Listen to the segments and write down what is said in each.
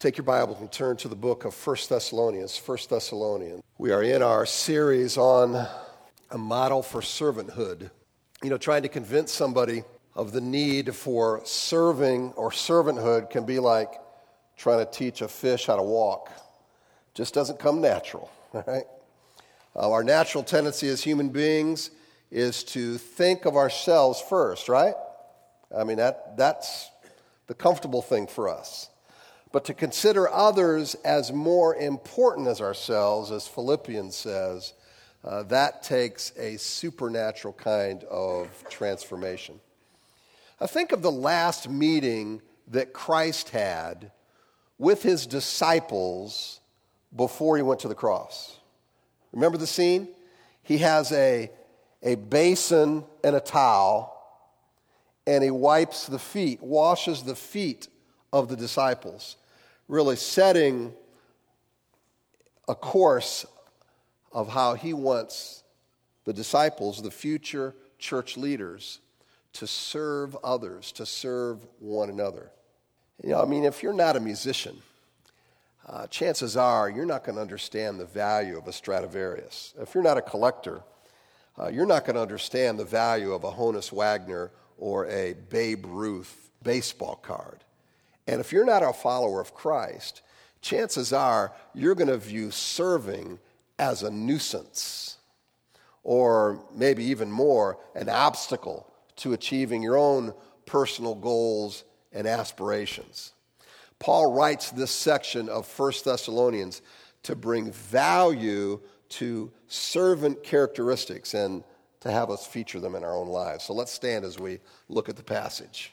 Take your Bible and turn to the book of 1 Thessalonians. 1 Thessalonians. We are in our series on a model for servanthood. You know, trying to convince somebody of the need for serving or servanthood can be like trying to teach a fish how to walk. Just doesn't come natural, right? Uh, our natural tendency as human beings is to think of ourselves first, right? I mean, that, that's the comfortable thing for us but to consider others as more important as ourselves, as Philippians says, uh, that takes a supernatural kind of transformation. I think of the last meeting that Christ had with his disciples before he went to the cross. Remember the scene? He has a, a basin and a towel, and he wipes the feet, washes the feet of the disciples, really setting a course of how he wants the disciples, the future church leaders, to serve others, to serve one another. You know, I mean, if you're not a musician, uh, chances are you're not going to understand the value of a Stradivarius. If you're not a collector, uh, you're not going to understand the value of a Honus Wagner or a Babe Ruth baseball card. And if you're not a follower of Christ, chances are you're going to view serving as a nuisance or maybe even more, an obstacle to achieving your own personal goals and aspirations. Paul writes this section of 1 Thessalonians to bring value to servant characteristics and to have us feature them in our own lives. So let's stand as we look at the passage.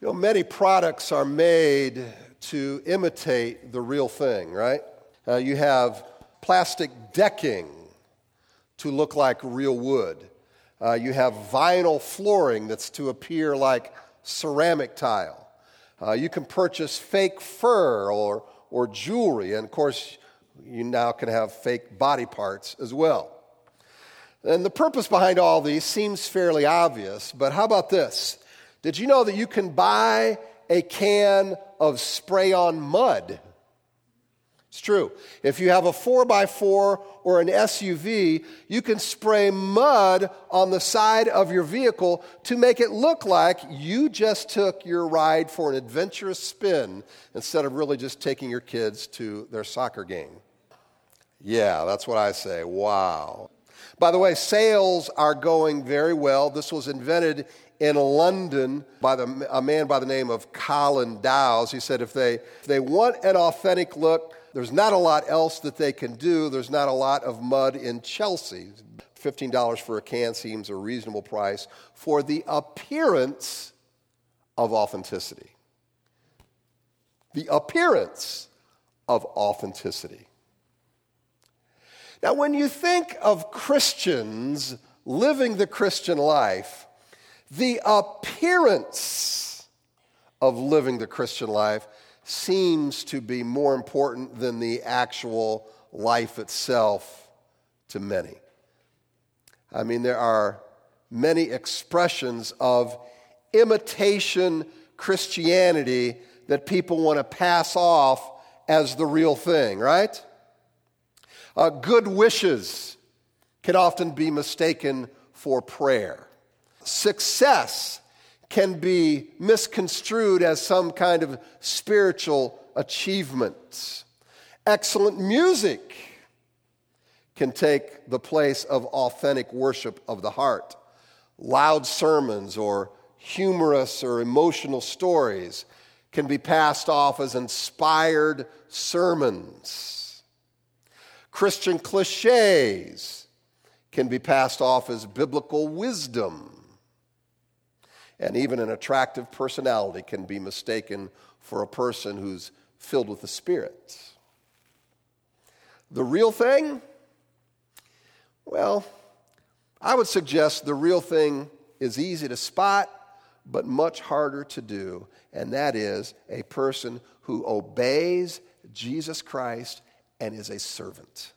You know, many products are made to imitate the real thing, right? Uh, you have plastic decking to look like real wood. Uh, you have vinyl flooring that's to appear like ceramic tile. Uh, you can purchase fake fur or, or jewelry, and of course, you now can have fake body parts as well. And the purpose behind all these seems fairly obvious, but how about this? Did you know that you can buy a can of spray on mud? It's true. If you have a 4x4 or an SUV, you can spray mud on the side of your vehicle to make it look like you just took your ride for an adventurous spin instead of really just taking your kids to their soccer game. Yeah, that's what I say. Wow. By the way, sales are going very well. This was invented in London by the, a man by the name of Colin Dowes. He said if they, if they want an authentic look, there's not a lot else that they can do. There's not a lot of mud in Chelsea. $15 for a can seems a reasonable price for the appearance of authenticity. The appearance of authenticity. Now, when you think of Christians living the Christian life, the appearance of living the Christian life seems to be more important than the actual life itself to many. I mean, there are many expressions of imitation Christianity that people want to pass off as the real thing, right? Uh, good wishes can often be mistaken for prayer success can be misconstrued as some kind of spiritual achievement. Excellent music can take the place of authentic worship of the heart. Loud sermons or humorous or emotional stories can be passed off as inspired sermons. Christian cliches can be passed off as biblical wisdom. And even an attractive personality can be mistaken for a person who's filled with the Spirit. The real thing? Well, I would suggest the real thing is easy to spot, but much harder to do, and that is a person who obeys Jesus Christ and is a servant.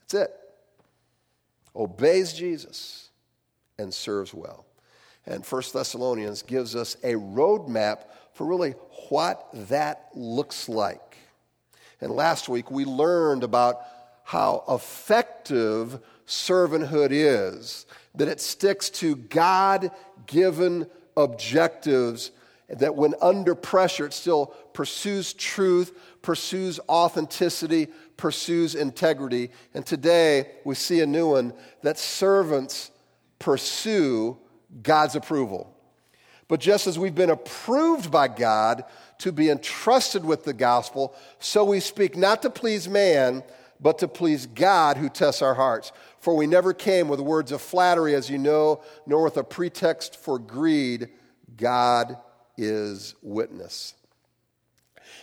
That's it. Obeys Jesus and serves well. And First Thessalonians gives us a roadmap for really what that looks like. And last week we learned about how effective servanthood is, that it sticks to God given objectives, that when under pressure, it still pursues truth, pursues authenticity, pursues integrity. And today we see a new one that servants pursue God's approval. But just as we've been approved by God to be entrusted with the gospel, so we speak not to please man, but to please God who tests our hearts. For we never came with words of flattery, as you know, nor with a pretext for greed. God is witness.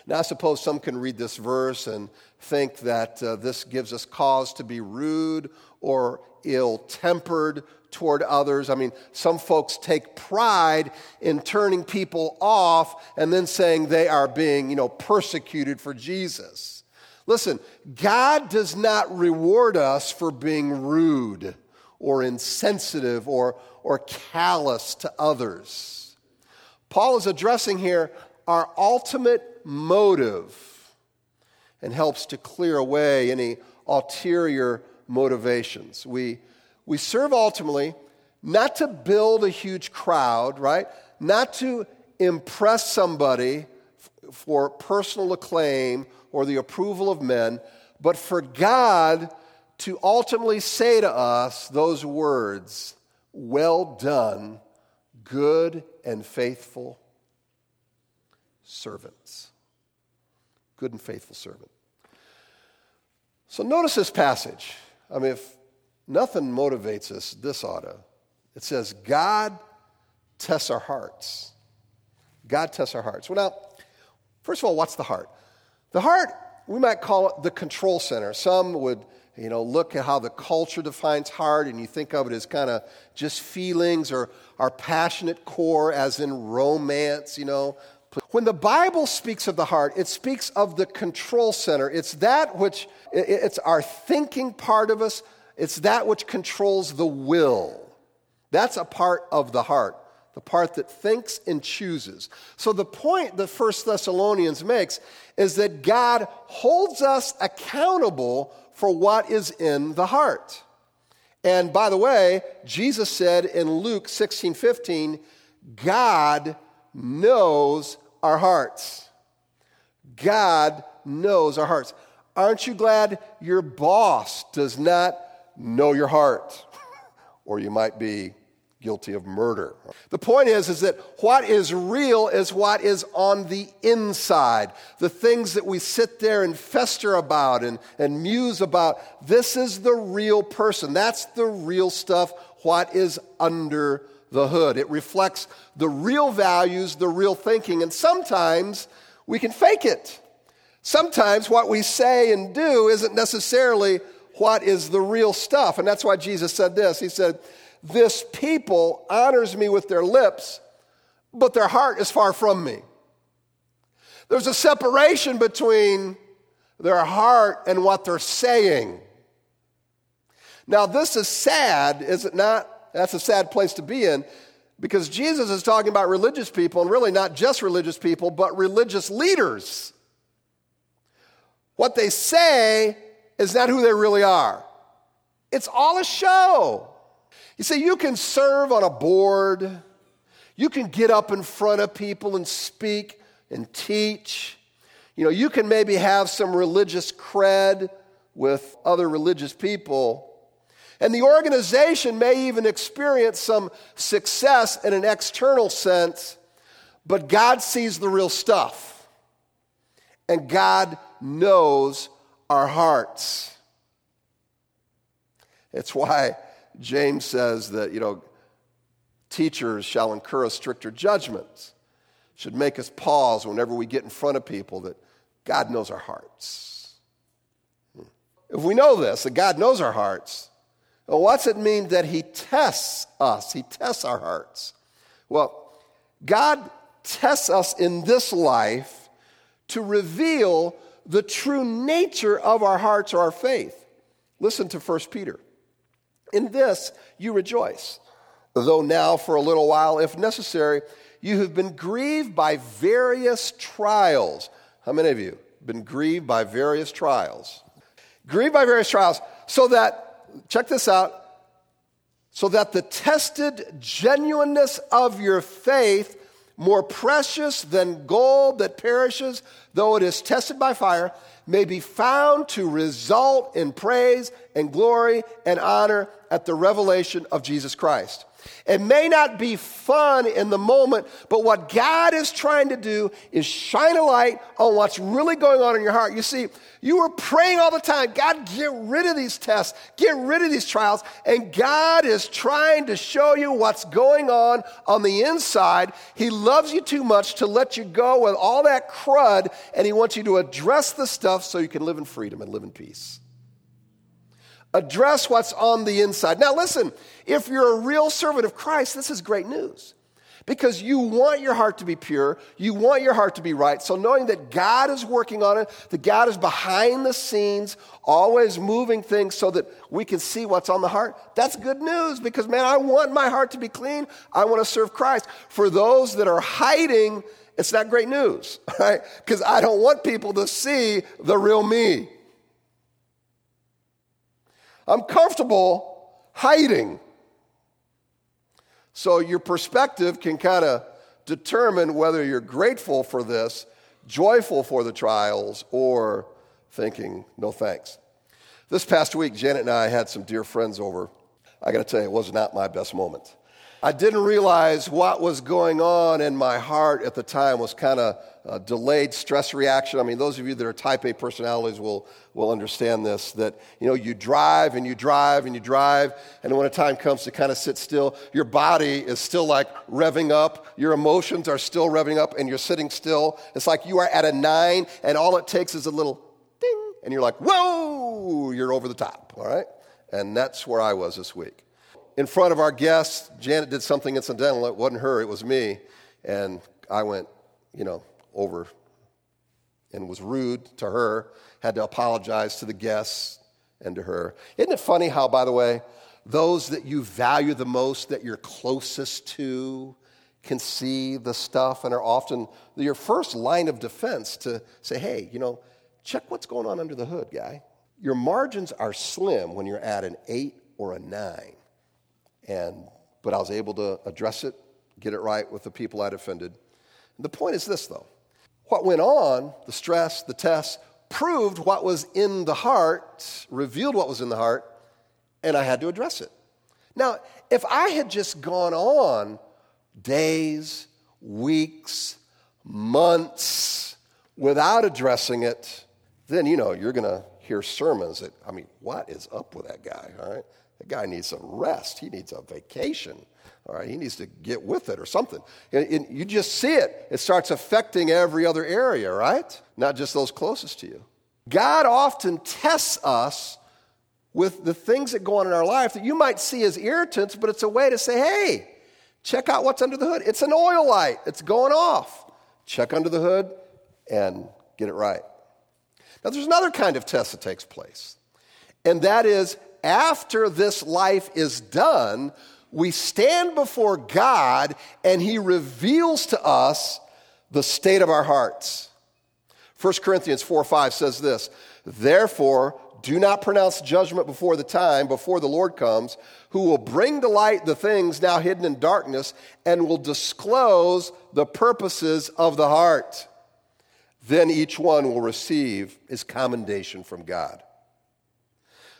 Now, I suppose some can read this verse and think that uh, this gives us cause to be rude or ill tempered toward others. I mean, some folks take pride in turning people off and then saying they are being, you know, persecuted for Jesus. Listen, God does not reward us for being rude or insensitive or, or callous to others. Paul is addressing here our ultimate motive and helps to clear away any ulterior motivations. We, we serve ultimately not to build a huge crowd, right? Not to impress somebody for personal acclaim or the approval of men, but for God to ultimately say to us those words Well done, good and faithful servants. Good and faithful servant. So notice this passage. I mean, if nothing motivates us, this ought to. It says, God tests our hearts. God tests our hearts. Well, now, first of all, what's the heart? The heart, we might call it the control center. Some would, you know, look at how the culture defines heart, and you think of it as kind of just feelings or our passionate core, as in romance, you know. When the Bible speaks of the heart, it speaks of the control center. It's that which, it's our thinking part of us, it's that which controls the will. That's a part of the heart the part that thinks and chooses. So the point that First Thessalonians makes is that God holds us accountable for what is in the heart. And by the way, Jesus said in Luke 16 15, God knows our hearts. God knows our hearts. Aren't you glad your boss does not know your heart? or you might be guilty of murder. The point is, is that what is real is what is on the inside. The things that we sit there and fester about and, and muse about. This is the real person. That's the real stuff, what is under the hood. It reflects the real values, the real thinking, and sometimes we can fake it. Sometimes what we say and do isn't necessarily what is the real stuff. And that's why Jesus said this. He said, this people honors me with their lips, but their heart is far from me. There's a separation between their heart and what they're saying. Now, this is sad, is it not? That's a sad place to be in because Jesus is talking about religious people, and really not just religious people, but religious leaders. What they say is not who they really are, it's all a show. You see, you can serve on a board, you can get up in front of people and speak and teach. You You know, you can maybe have some religious cred with other religious people, and the organization may even experience some success in an external sense, but God sees the real stuff. And God knows our hearts. It's why James says that, you know, teachers shall incur a stricter judgment. Should make us pause whenever we get in front of people that God knows our hearts. If we know this, that God knows our hearts, well, what's it mean that He tests us? He tests our hearts. Well, God tests us in this life to reveal the true nature of our hearts or our faith. Listen to 1 Peter. In this you rejoice, though now for a little while, if necessary, you have been grieved by various trials. How many of you been grieved by various trials? Grieved by various trials, so that, check this out, so that the tested genuineness of your faith, more precious than gold that perishes, though it is tested by fire, may be found to result in praise and glory and honor at the revelation of Jesus Christ. It may not be fun in the moment, but what God is trying to do is shine a light on what's really going on in your heart. You see, you were praying all the time, God, get rid of these tests, get rid of these trials, and God is trying to show you what's going on on the inside. He loves you too much to let you go with all that crud, and He wants you to address the stuff so you can live in freedom and live in peace. Address what's on the inside. Now, listen, if you're a real servant of Christ, this is great news because you want your heart to be pure, you want your heart to be right. So, knowing that God is working on it, that God is behind the scenes, always moving things so that we can see what's on the heart, that's good news because, man, I want my heart to be clean. I want to serve Christ. For those that are hiding, it's not great news, right? Because I don't want people to see the real me. I'm comfortable hiding. So your perspective can kind of determine whether you're grateful for this, joyful for the trials, or thinking, no thanks. This past week, Janet and I had some dear friends over. I got to tell you, it was not my best moment. I didn't realize what was going on in my heart at the time was kind of a delayed stress reaction. I mean, those of you that are type A personalities will, will understand this that, you know, you drive and you drive and you drive, and when a time comes to kind of sit still, your body is still like revving up, your emotions are still revving up, and you're sitting still. It's like you are at a nine, and all it takes is a little ding, and you're like, whoa, you're over the top, all right? And that's where I was this week in front of our guests, Janet did something incidental. It wasn't her, it was me. And I went, you know, over and was rude to her, had to apologize to the guests and to her. Isn't it funny how, by the way, those that you value the most, that you're closest to, can see the stuff and are often your first line of defense to say, hey, you know, check what's going on under the hood, guy. Your margins are slim when you're at an eight or a nine. And, but I was able to address it, get it right with the people I'd offended. The point is this, though. What went on, the stress, the test, proved what was in the heart, revealed what was in the heart, and I had to address it. Now, if I had just gone on days, weeks, months without addressing it, then you know you're going to hear sermons that, I mean, what is up with that guy, all right? That guy needs some rest. He needs a vacation. All right, he needs to get with it or something. And, and you just see it. It starts affecting every other area, right? Not just those closest to you. God often tests us with the things that go on in our life that you might see as irritants, but it's a way to say, hey, check out what's under the hood. It's an oil light, it's going off. Check under the hood and get it right. Now, there's another kind of test that takes place, and that is after this life is done, we stand before God and He reveals to us the state of our hearts. 1 Corinthians 4 5 says this Therefore, do not pronounce judgment before the time, before the Lord comes, who will bring to light the things now hidden in darkness and will disclose the purposes of the heart. then each one will receive his commendation from God.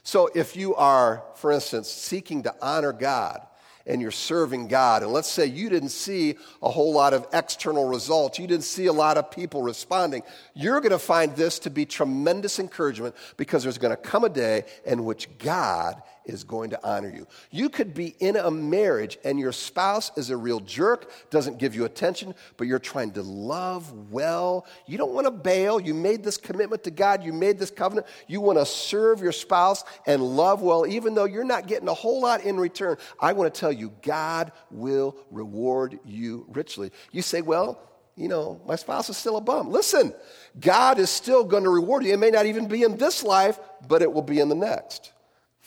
So if you are, for instance, seeking to honor God, and you're serving God, and let's say you didn't see a whole lot of external results, you didn't see a lot of people responding, you're going to find this to be tremendous encouragement because there's going to come a day in which God is going to honor you. You could be in a marriage and your spouse is a real jerk, doesn't give you attention, but you're trying to love well. You don't want to bail. You made this commitment to God, you made this covenant. You want to serve your spouse and love well, even though you're not getting a whole lot in return. I want to tell you, God will reward you richly. You say, well, you know, my spouse is still a bum. Listen, God is still going to reward you. It may not even be in this life, but it will be in the next.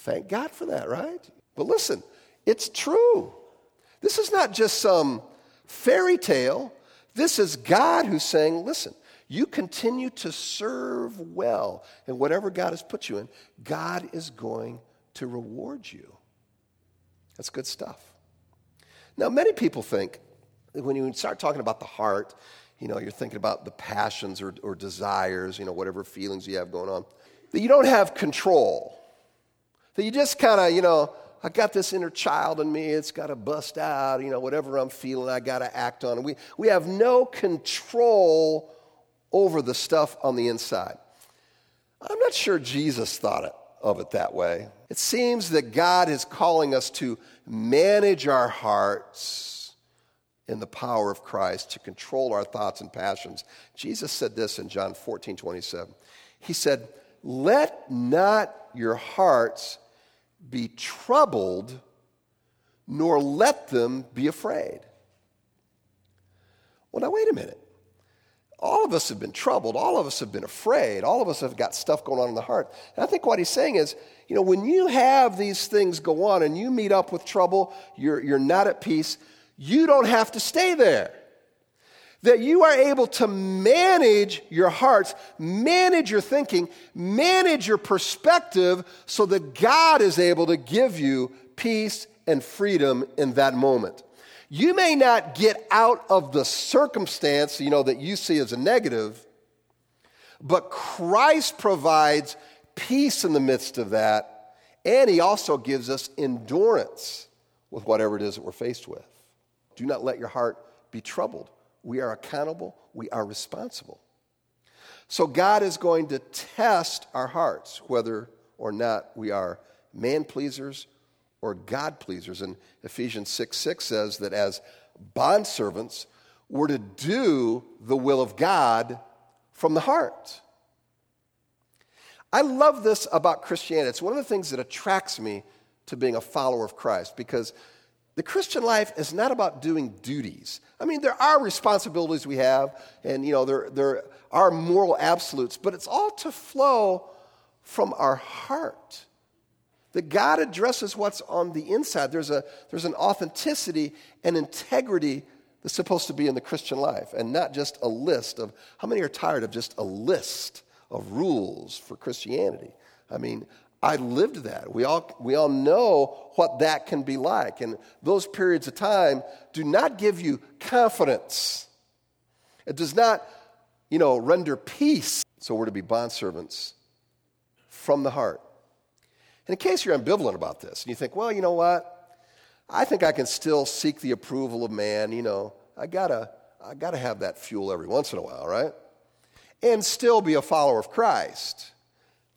Thank God for that, right? But listen, it's true. This is not just some fairy tale. This is God who's saying, listen, you continue to serve well in whatever God has put you in, God is going to reward you. That's good stuff. Now, many people think when you start talking about the heart, you know, you're thinking about the passions or, or desires, you know, whatever feelings you have going on, that you don't have control. That you just kind of, you know, I got this inner child in me, it's got to bust out, you know, whatever I'm feeling, I got to act on. We, we have no control over the stuff on the inside. I'm not sure Jesus thought it, of it that way. It seems that God is calling us to manage our hearts in the power of Christ, to control our thoughts and passions. Jesus said this in John 14 27. He said, Let not your hearts be troubled, nor let them be afraid. Well, now, wait a minute. All of us have been troubled. All of us have been afraid. All of us have got stuff going on in the heart. And I think what he's saying is, you know, when you have these things go on and you meet up with trouble, you're, you're not at peace, you don't have to stay there that you are able to manage your hearts, manage your thinking, manage your perspective so that God is able to give you peace and freedom in that moment. You may not get out of the circumstance, you know, that you see as a negative, but Christ provides peace in the midst of that, and he also gives us endurance with whatever it is that we're faced with. Do not let your heart be troubled. We are accountable, we are responsible. So God is going to test our hearts, whether or not we are man pleasers or God pleasers. And Ephesians 6 6 says that as bondservants, we're to do the will of God from the heart. I love this about Christianity. It's one of the things that attracts me to being a follower of Christ because the Christian life is not about doing duties. I mean, there are responsibilities we have, and you know, there, there are moral absolutes, but it's all to flow from our heart. That God addresses what's on the inside. There's, a, there's an authenticity and integrity that's supposed to be in the Christian life, and not just a list of how many are tired of just a list of rules for Christianity? I mean, I lived that. We all, we all know what that can be like. And those periods of time do not give you confidence. It does not, you know, render peace. So we're to be bondservants from the heart. And in case you're ambivalent about this and you think, well, you know what? I think I can still seek the approval of man. You know, I gotta, I gotta have that fuel every once in a while, right? And still be a follower of Christ.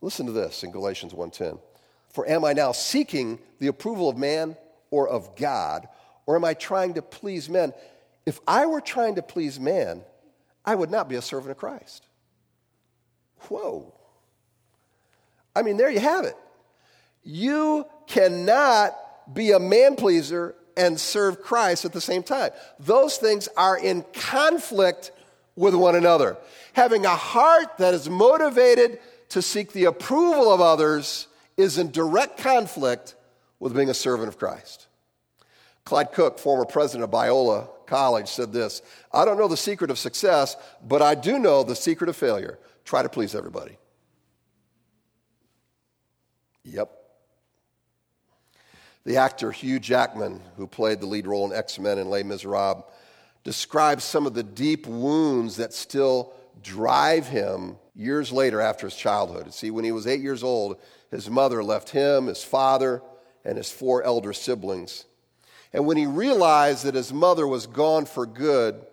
Listen to this in Galatians 1:10. For am I now seeking the approval of man or of God, or am I trying to please men? If I were trying to please man, I would not be a servant of Christ. Whoa. I mean, there you have it. You cannot be a man pleaser and serve Christ at the same time. Those things are in conflict with one another. Having a heart that is motivated to seek the approval of others is in direct conflict with being a servant of Christ. Clyde Cook, former president of Biola College, said this I don't know the secret of success, but I do know the secret of failure. Try to please everybody. Yep. The actor Hugh Jackman, who played the lead role in X Men and Les Miserables, describes some of the deep wounds that still drive him years later after his childhood. See, when he was eight years old, his mother left him, his father, and his four elder siblings. And when he realized that his mother was gone for good,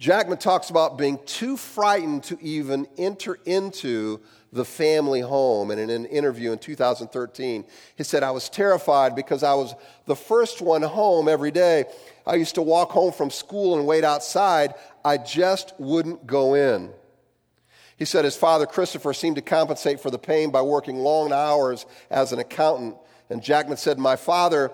Jackman talks about being too frightened to even enter into the family home. And in an interview in 2013, he said, I was terrified because I was the first one home every day. I used to walk home from school and wait outside. I just wouldn't go in. He said his father, Christopher, seemed to compensate for the pain by working long hours as an accountant. And Jackman said, My father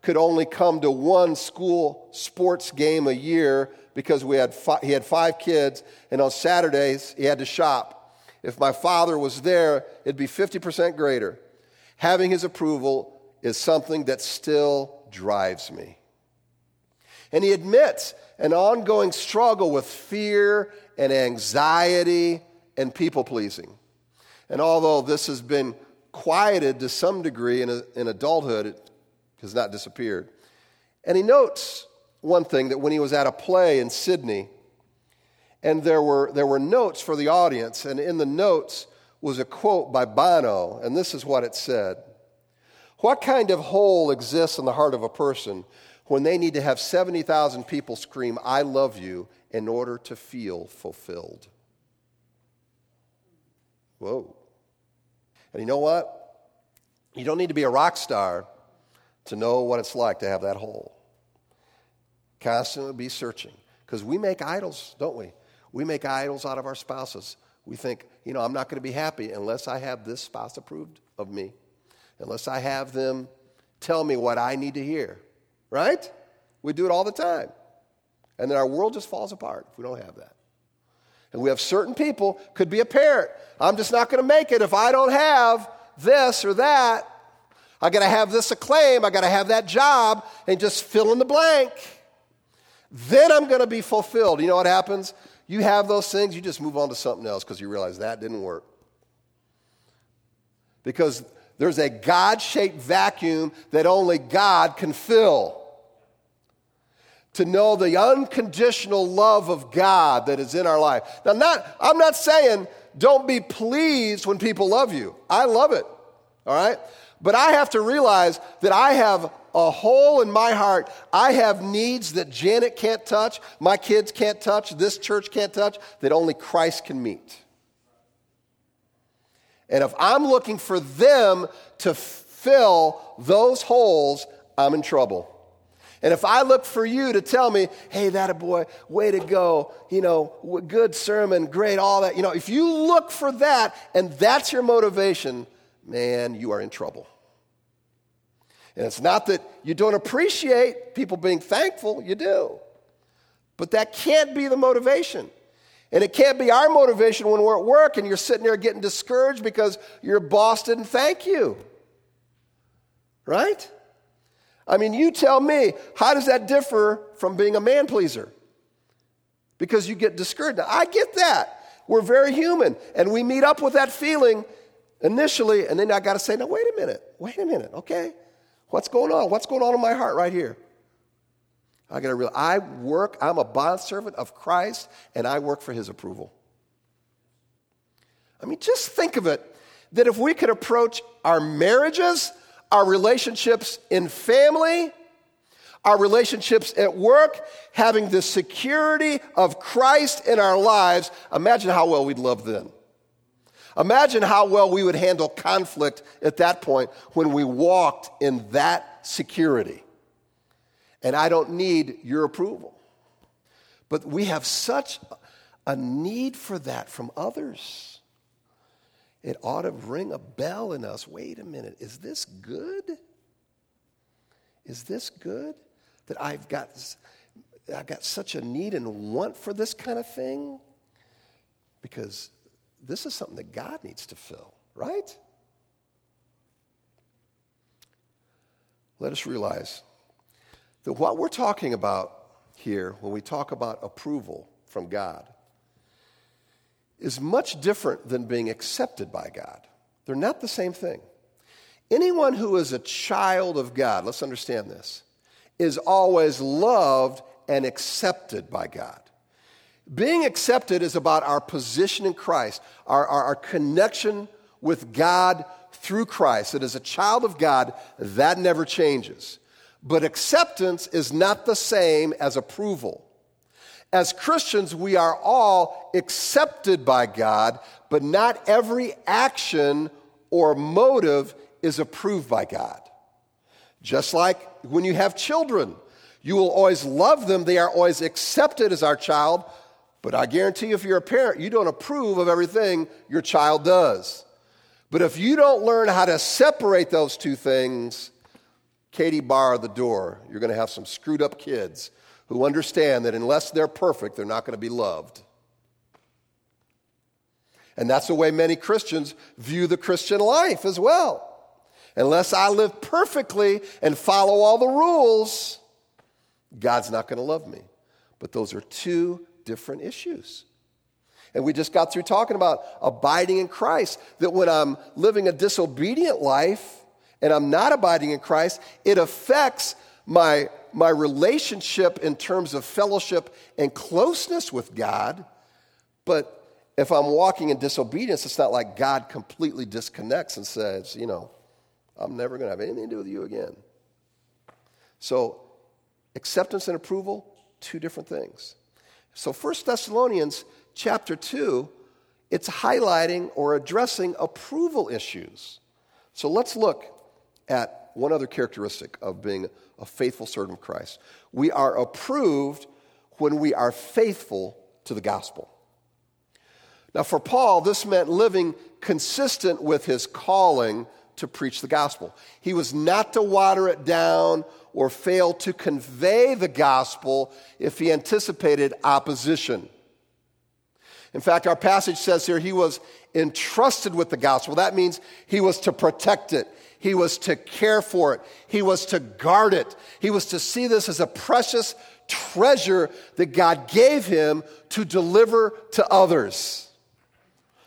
could only come to one school sports game a year because we had fi- he had five kids, and on Saturdays he had to shop. If my father was there, it'd be 50% greater. Having his approval is something that still drives me. And he admits an ongoing struggle with fear and anxiety and people pleasing. And although this has been quieted to some degree in, a, in adulthood, it has not disappeared. And he notes one thing that when he was at a play in Sydney, and there were, there were notes for the audience, and in the notes was a quote by Bono, and this is what it said What kind of hole exists in the heart of a person when they need to have 70,000 people scream, I love you, in order to feel fulfilled? Whoa. And you know what? You don't need to be a rock star to know what it's like to have that hole. Constantly be searching. Because we make idols, don't we? We make idols out of our spouses. We think, you know, I'm not going to be happy unless I have this spouse approved of me, unless I have them tell me what I need to hear, right? We do it all the time. And then our world just falls apart if we don't have that. And we have certain people, could be a parent. I'm just not going to make it if I don't have this or that. I got to have this acclaim, I got to have that job, and just fill in the blank. Then I'm going to be fulfilled. You know what happens? You have those things, you just move on to something else because you realize that didn't work. Because there's a God shaped vacuum that only God can fill. To know the unconditional love of God that is in our life. Now, not, I'm not saying don't be pleased when people love you. I love it, all right? But I have to realize that I have a hole in my heart. I have needs that Janet can't touch, my kids can't touch, this church can't touch, that only Christ can meet. And if I'm looking for them to fill those holes, I'm in trouble. And if I look for you to tell me, hey, that a boy, way to go, you know, good sermon, great, all that, you know, if you look for that and that's your motivation, man, you are in trouble. And it's not that you don't appreciate people being thankful, you do. But that can't be the motivation. And it can't be our motivation when we're at work and you're sitting there getting discouraged because your boss didn't thank you. Right? I mean, you tell me, how does that differ from being a man pleaser? Because you get discouraged. Now, I get that. We're very human, and we meet up with that feeling initially, and then I got to say, now, wait a minute, wait a minute, okay? What's going on? What's going on in my heart right here? I got to realize I work, I'm a bondservant of Christ, and I work for his approval. I mean, just think of it that if we could approach our marriages, our relationships in family, our relationships at work, having the security of Christ in our lives, imagine how well we'd love then. Imagine how well we would handle conflict at that point when we walked in that security. And I don't need your approval. But we have such a need for that from others. It ought to ring a bell in us. Wait a minute, is this good? Is this good? That I've got, I've got such a need and want for this kind of thing? Because this is something that God needs to fill, right? Let us realize that what we're talking about here when we talk about approval from God is much different than being accepted by God. They're not the same thing. Anyone who is a child of God, let's understand this, is always loved and accepted by God. Being accepted is about our position in Christ, our, our, our connection with God through Christ. That as a child of God, that never changes. But acceptance is not the same as approval. As Christians, we are all accepted by God, but not every action or motive is approved by God. Just like when you have children, you will always love them, they are always accepted as our child, but I guarantee if you're a parent, you don't approve of everything your child does. But if you don't learn how to separate those two things, Katie bar the door, you're going to have some screwed up kids who understand that unless they're perfect, they're not going to be loved. And that's the way many Christians view the Christian life as well. Unless I live perfectly and follow all the rules, God's not going to love me. But those are two different issues. And we just got through talking about abiding in Christ, that when I'm living a disobedient life and I'm not abiding in Christ, it affects my my relationship in terms of fellowship and closeness with God. But if I'm walking in disobedience, it's not like God completely disconnects and says, you know, I'm never going to have anything to do with you again. So, acceptance and approval, two different things. So, 1 Thessalonians chapter 2, it's highlighting or addressing approval issues. So, let's look at one other characteristic of being a faithful servant of Christ. We are approved when we are faithful to the gospel. Now, for Paul, this meant living consistent with his calling to preach the gospel. He was not to water it down or fail to convey the gospel if he anticipated opposition. In fact, our passage says here he was entrusted with the gospel. That means he was to protect it, he was to care for it. He was to guard it. He was to see this as a precious treasure that God gave him to deliver to others.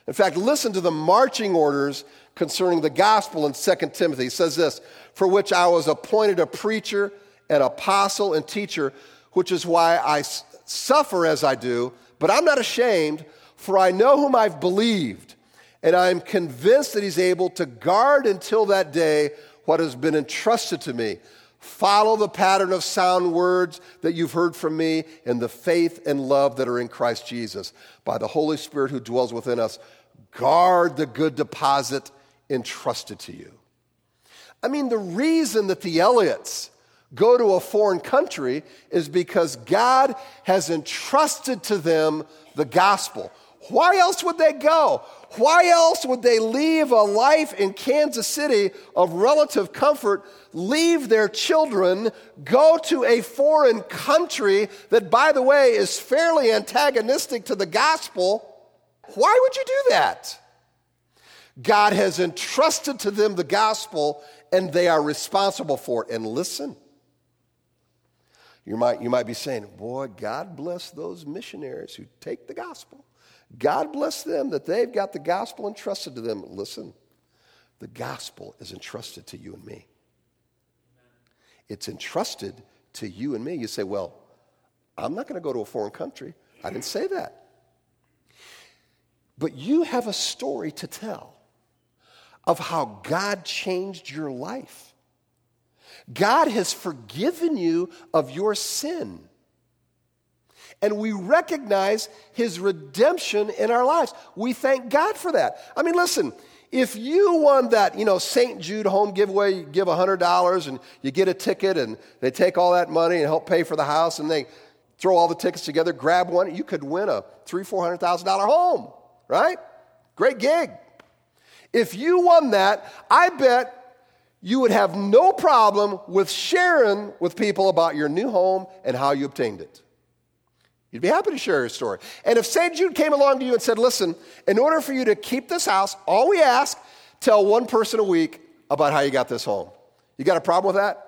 In fact, listen to the marching orders concerning the gospel in 2 Timothy. It says this For which I was appointed a preacher, an apostle, and teacher, which is why I suffer as I do, but I'm not ashamed, for I know whom I've believed and I am convinced that He's able to guard until that day what has been entrusted to me. Follow the pattern of sound words that you've heard from me and the faith and love that are in Christ Jesus. By the Holy Spirit who dwells within us, guard the good deposit entrusted to you. I mean, the reason that the Elliots go to a foreign country is because God has entrusted to them the gospel. Why else would they go? Why else would they leave a life in Kansas City of relative comfort, leave their children, go to a foreign country that, by the way, is fairly antagonistic to the gospel? Why would you do that? God has entrusted to them the gospel and they are responsible for it. And listen, you might, you might be saying, Boy, God bless those missionaries who take the gospel God bless them that they've got the gospel entrusted to them. Listen, the gospel is entrusted to you and me. It's entrusted to you and me. You say, well, I'm not going to go to a foreign country. I didn't say that. But you have a story to tell of how God changed your life. God has forgiven you of your sin and we recognize his redemption in our lives. We thank God for that. I mean, listen, if you won that, you know, St. Jude home giveaway, you give $100 and you get a ticket and they take all that money and help pay for the house and they throw all the tickets together, grab one, you could win a three, $400,000 home, right? Great gig. If you won that, I bet you would have no problem with sharing with people about your new home and how you obtained it. You'd be happy to share your story. And if St. Jude came along to you and said, listen, in order for you to keep this house, all we ask, tell one person a week about how you got this home. You got a problem with that?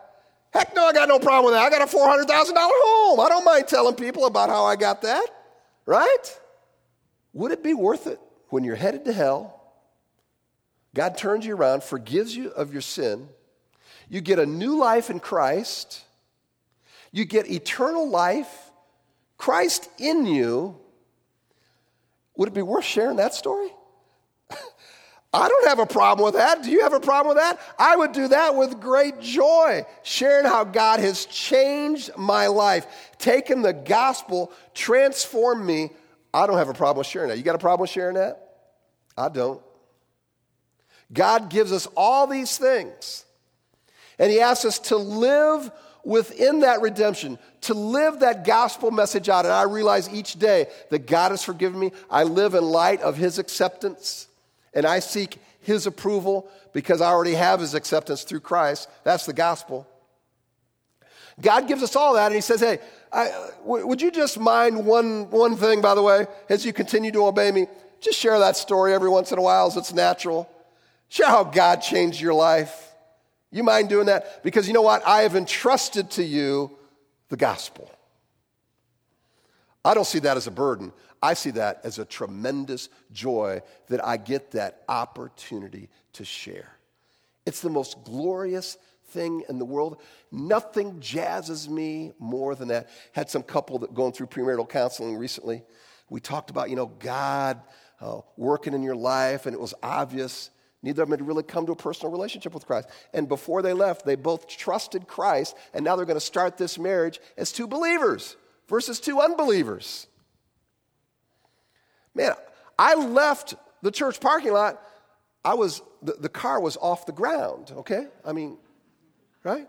Heck no, I got no problem with that. I got a $400,000 home. I don't mind telling people about how I got that, right? Would it be worth it when you're headed to hell? God turns you around, forgives you of your sin. You get a new life in Christ. You get eternal life Christ in you, Would it be worth sharing that story? I don't have a problem with that. Do you have a problem with that? I would do that with great joy, sharing how God has changed my life, taken the gospel, transformed me. I don't have a problem with sharing that. You got a problem with sharing that? I don't. God gives us all these things, and He asks us to live within that redemption, to live that gospel message out. And I realize each day that God has forgiven me. I live in light of His acceptance and I seek his approval because I already have his acceptance through Christ. That's the gospel. God gives us all that, and he says, Hey, I, would you just mind one, one thing, by the way, as you continue to obey me? Just share that story every once in a while as it's natural. Share how God changed your life. You mind doing that? Because you know what? I have entrusted to you the gospel. I don't see that as a burden. I see that as a tremendous joy that I get that opportunity to share. It's the most glorious thing in the world. Nothing jazzes me more than that. Had some couple that going through premarital counseling recently. We talked about, you know, God uh, working in your life, and it was obvious. Neither of them had really come to a personal relationship with Christ. And before they left, they both trusted Christ, and now they're going to start this marriage as two believers versus two unbelievers. Man, I left the church parking lot. I was, the, the car was off the ground, okay? I mean, right?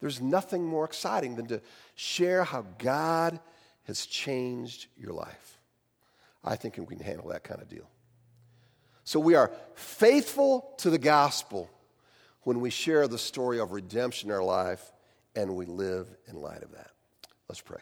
There's nothing more exciting than to share how God has changed your life. I think we can handle that kind of deal. So we are faithful to the gospel when we share the story of redemption in our life and we live in light of that. Let's pray.